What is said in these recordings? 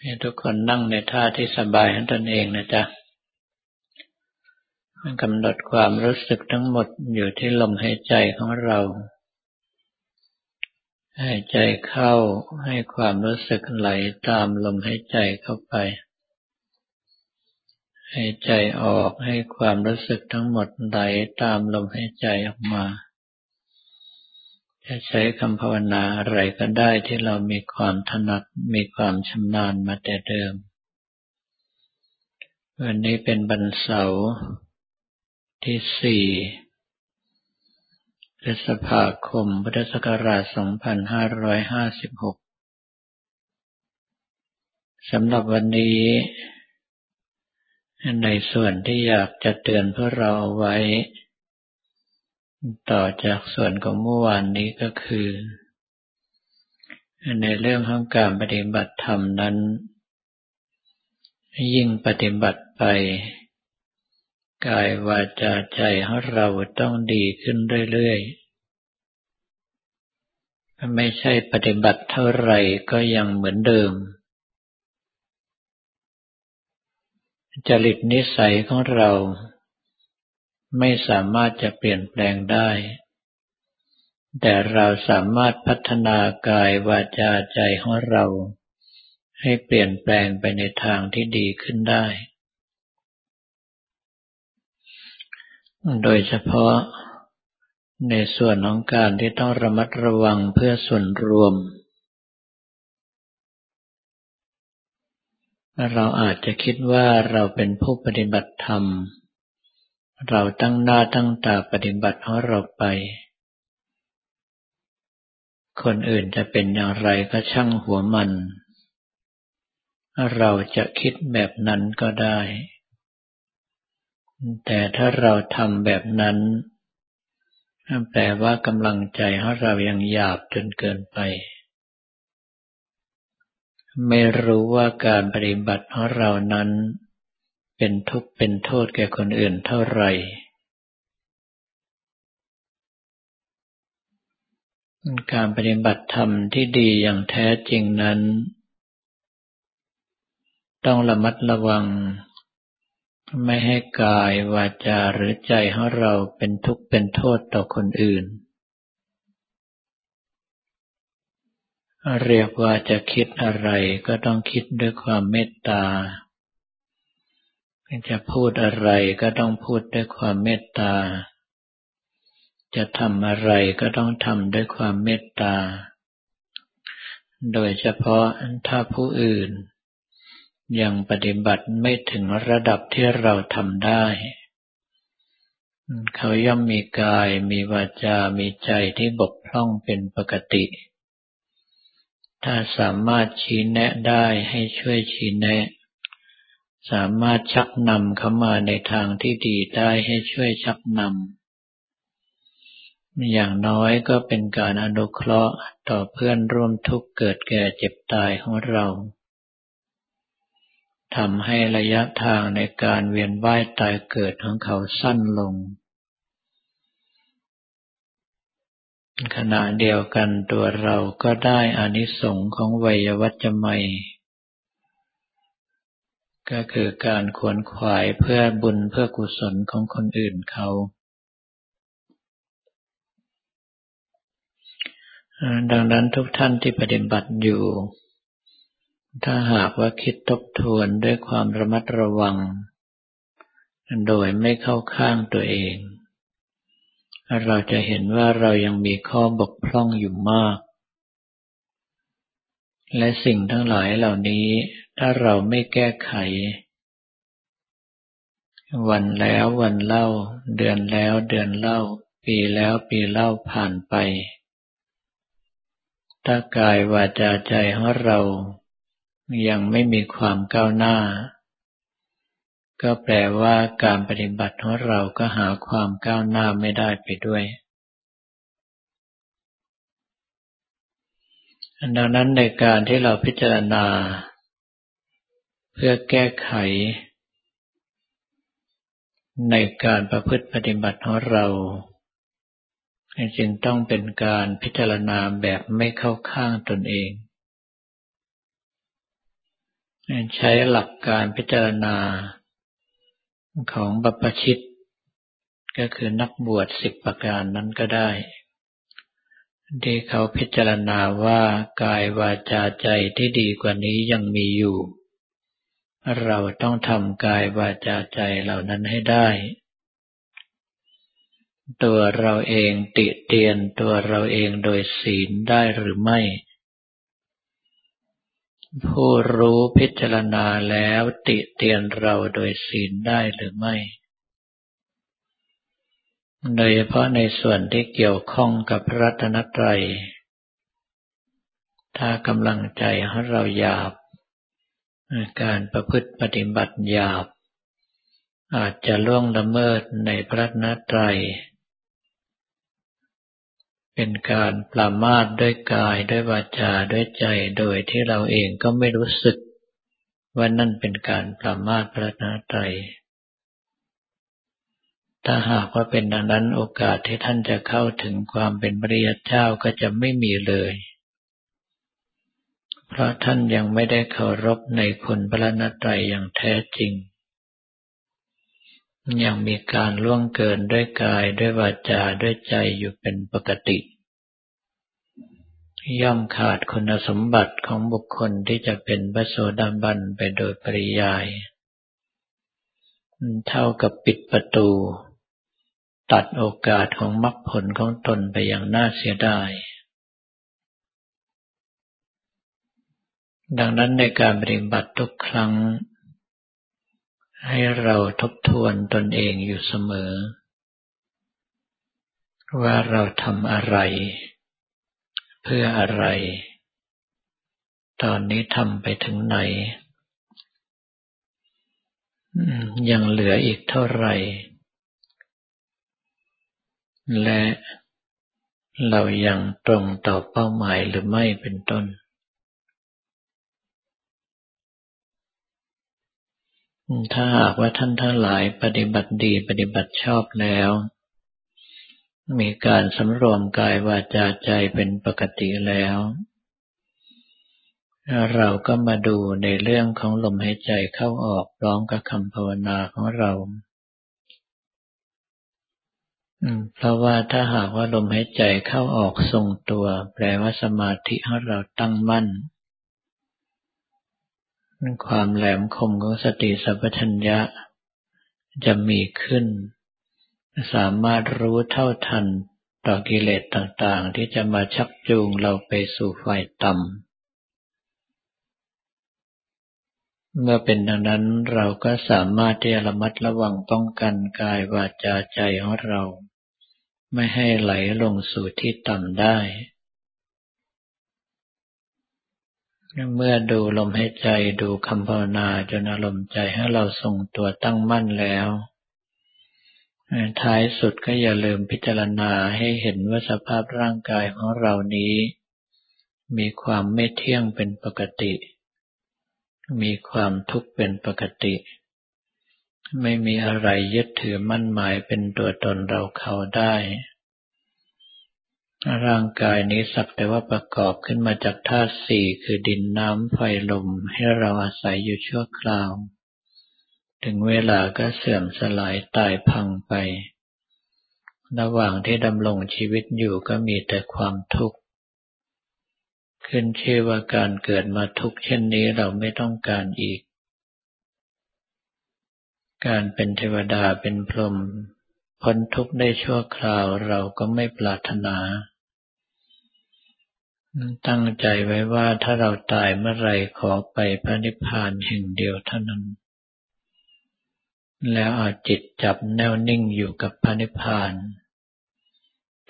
ให้ทุกคนนั่งในท่าที่สบายของตนเองนะจ๊ะกำหนดความรู้สึกทั้งหมดอยู่ที่ลมหายใจของเราหายใจเข้าให้ความรู้สึกไหลตามลมหายใจเข้าไปหายใจออกให้ความรู้สึกทั้งหมดไหลตามลมหายใจออกมา จะใช้คำภาวนาอะไรก็ได้ที่เรามีความถนัดมีความชำนาญมาแต่เดิม วันนี้เป็นบรรเสาร์ที่สี่พฤษภาคม พุทธศักราช 2556 สำหรับวันนี้ ในส่วนที่อยากจะเตือนพวกเราเอาไว้ ต่อจากส่วนของเมื่อวานนี้ก็คือ ในเรื่องของการปฏิบัติธรรมนั้น ยิ่งปฏิบัติไป กายวาจาใจของเราต้องดีขึ้นเรื่อยๆ ไม่ใช่ปฏิบัติเท่าไหร่ก็ยังเหมือนเดิม จริตนิสัยของเรา ไม่สามารถจะเปลี่ยนแปลงได้ แต่เราสามารถพัฒนากายวาจาใจของเรา ให้เปลี่ยนแปลงไปในทางที่ดีขึ้นได้ โดยเฉพาะในส่วนของการที่ต้องระมัดระวังเพื่อส่วนรวม เราอาจจะคิดว่าเราเป็นผู้ปฏิบัติธรรม เราตั้งหน้าตั้งตาปฏิบัติของเราไป คนอื่นจะเป็นอย่างไรก็ช่างหัวมัน เราจะคิดแบบนั้นก็ได้ แต่ถ้าเราทำแบบนั้นแปลว่ากำลังใจของเรายังหยาบจนเกินไป ไม่รู้ว่าการปฏิบัติของเรานั้น เป็นทุกข์เป็นโทษแก่คนอื่นเท่าไหร่ การปฏิบัติธรรมที่ดีอย่างแท้จริงนั้น ต้องระมัดระวัง ไม่ให้กายวาจาหรือใจของเราเป็นทุกข์เป็นโทษต่อคนอื่น เรียกว่าจะคิดอะไรก็ต้องคิดด้วยความเมตตา จะพูดอะไรก็ต้องพูดด้วยความเมตตา จะทำอะไรก็ต้องทำด้วยความเมตตา โดยเฉพาะถ้าผู้อื่น ยังปฏิบัติไม่ถึงระดับที่เราทำได้ เขาย่อมมีกาย มีวาจา มีใจที่บกพร่องเป็นปกติ ถ้าสามารถชี้แนะได้ให้ช่วยชี้แนะ สามารถชักนำเขามาในทางที่ดีได้ให้ช่วยชักนำ อย่างน้อยก็เป็นการอนุเคราะห์ต่อเพื่อนร่วมทุกข์เกิดแก่เจ็บตายของเราทำให้ระยะทางในการเวียนว่ายตายเกิดของเขาสั้นลง ขณะเดียวกันตัวเราก็ได้อานิสงส์ของวัยวัจจะไม ก็คือการขวนขวายเพื่อบุญเพื่อกุศลของคนอื่นเขา ดังนั้นทุกท่านที่ปฏิบัติอยู่ ถ้าหากว่าคิดทบทวนด้วยความระมัดระวัง โดยไม่เข้าข้างตัวเอง เราจะเห็นว่าเรายังมีข้อบกพร่องอยู่มาก และสิ่งทั้งหลายเหล่านี้ถ้าเราไม่แก้ไข วันแล้ววันเล่า เดือนแล้วเดือนเล่า ปีแล้วปีเล่าผ่านไป ถ้ากายวาจาใจของเรา ยังไม่มีความก้าวหน้า ก็แปลว่าการปฏิบัติของเราก็หาความก้าวหน้าไม่ได้ไปด้วย ดังนั้นในการที่เราพิจารณา เพื่อแก้ไข ในการประพฤติปฏิบัติของเรา จึงต้องเป็นการพิจารณาแบบไม่เข้าข้างตนเอง ใช้หลักการพิจารณาของบัพชิต ก็คือนักบวชสิบประการนั้นก็ได้ ที่เขาพิจารณาว่ากายวาจาใจที่ดีกว่านี้ยังมีอยู่ เราต้องทำกายวาจาใจเหล่านั้นให้ได้ ตัวเราเองติเตียนตัวเราเองโดยศีลได้หรือไม่ ผู้รู้พิจารณาแล้วติเตียนเราโดยศีลได้หรือไม่ โดยเฉพาะในส่วนที่เกี่ยวข้องกับรัตนตรัย ถ้ากำลังใจของเราหยาบ การประพฤติปฏิบัติหยาบ อาจจะล่วงละเมิดในพระนตรัย เป็นการปรามาทด้วยกายด้วยวาจาด้วยใจโดยที่เราเองก็ไม่รู้สึก ว่านั่นเป็นการปรามาทพระนตรัย ถ้าหากว่าเป็นดังนั้นโอกาสที่ท่านจะเข้าถึงความเป็นปริยเจ้าก็จะไม่มีเลย เพราะท่านยังไม่ได้เคารพในคุณพระนตรัยอย่างแท้จริง ยังมีการล่วงเกินด้วยกายด้วยวาจาด้วยใจอยู่เป็นปกติ ย่อมขาดคุณสมบัติของบุคคลที่จะเป็นพระโสดาบันไปโดยปริยาย เท่ากับปิดประตู ตัดโอกาสของมรรคผลของตนไปอย่างน่าเสียดาย ดังนั้นในการปฏิบัติทุกครั้ง ให้เราทบทวนตนเองอยู่เสมอ ว่าเราทำอะไร เพื่ออะไร ตอนนี้ทำไปถึงไหน ยังเหลืออีกเท่าไหร่ และเรายังตรงต่อเป้าหมายหรือไม่เป็นต้น ถ้าหากว่าท่านทั้งหลายปฏิบัติดีปฏิบัติชอบแล้ว มีการสำรวมกายวาจาใจเป็นปกติแล้ว เราก็มาดูในเรื่องของลมหายใจเข้าออกพร้อมกับคำภาวนาของเรา เพราะว่าถ้าหากว่าลมหายใจเข้าออกทรงตัว แปลว่าสมาธิของเราตั้งมั่น ความแหลมคมของสติสัพพัญญะ จะมีขึ้น สามารถรู้เท่าทันต่อกิเลสต่างๆ ที่จะมาชักจูงเราไปสู่ฝ่ายต่ำ เมื่อเป็นดังนั้นเราก็สามารถที่จะระมัดระวังป้องกันกายวาจาใจของเรา ไม่ให้ไหลลงสู่ที่ต่ำได้ เมื่อดูลมหายใจดูคำภาวนาจนอารมณ์ใจให้เราทรงตัวตั้งมั่นแล้ว ท้ายสุดก็อย่าลืมพิจารณาให้เห็นว่าสภาพร่างกายของเรานี้ มีความไม่เที่ยงเป็นปกติ มีความทุกข์เป็นปกติ ไม่มีอะไรยึดถือมั่นหมายเป็นตัวตนเราเขาได้ ร่างกายนี้สักแต่ว่าประกอบขึ้นมาจากธาตุสี่คือดินน้ำไฟลมให้เราอาศัยอยู่ชั่วคราว ถึงเวลาก็เสื่อมสลายตายพังไประหว่างที่ดำรงชีวิตอยู่ก็มีแต่ความทุกข์ ขึ้นชื่อว่าการเกิดมาทุกเช่นนี้เราไม่ต้องการอีก การเป็นเทวดาเป็นพรหมพ้นทุกได้ชั่วคราวเราก็ไม่ปรารถนา ตั้งใจไว้ว่าถ้าเราตายเมื่อไรขอไปพระนิพพานแห่งเดียวเท่านั้น แล้วเอาจิตจับแน่วนิ่งอยู่กับพระนิพพาน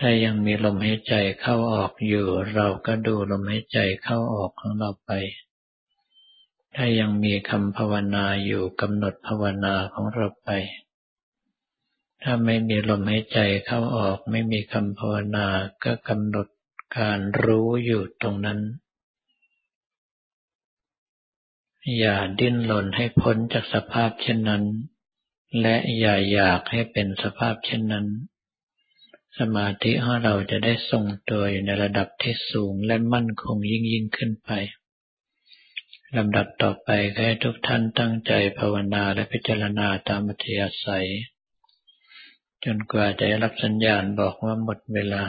ถ้ายังมีลมหายใจเข้าออกอยู่ เราก็ดูลมหายใจเข้าออกของเราไป ถ้ายังมีคำภาวนาอยู่กำหนดภาวนาของเราไป ถ้าไม่มีลมหายใจเข้าออกไม่มีคำภาวนาก็กำหนดการรู้อยู่ตรงนั้น อย่าดิ้นรนให้พ้นจากสภาพเช่นนั้น และอย่าอยากให้เป็นสภาพเช่นนั้น สมาธิของเราจะได้ทรงตัวอยู่ในระดับที่สูงและมั่นคงยิ่งยิ่งขึ้นไปลำดับต่อไปให้ทุกท่านตั้งใจภาวนาและพิจารณาตามอัธยาศัย จนกว่าจะรับสัญญาณบอกว่าหมดเวลา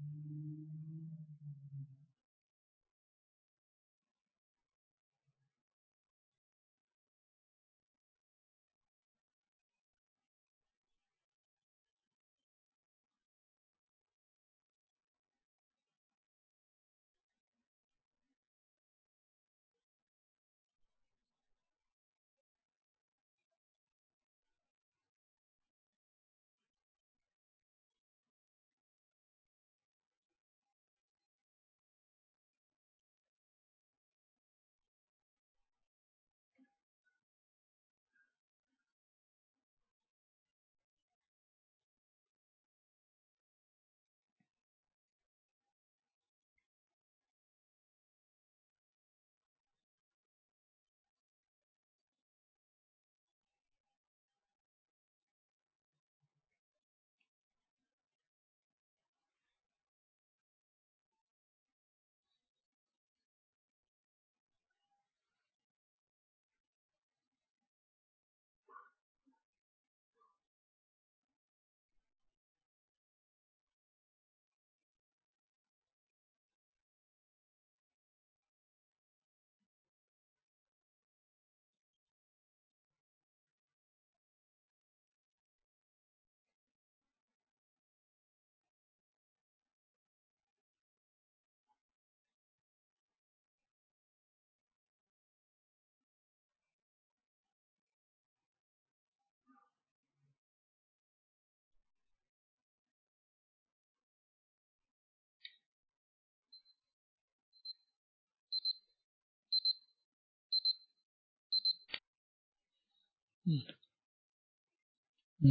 Thank you.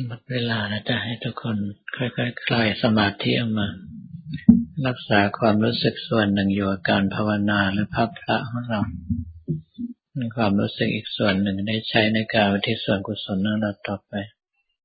หมดเวลาแล้วจะให้ทุกคนค่อยๆคลายสมาธิออกมา รักษาความรู้สึกส่วนหนึ่งอยู่กับการภาวนาหรือภาพพระของเราความรู้สึกอีกส่วนหนึ่งได้ใช้ในการวิทิศส่วนกุศลนั้นเราต่อไป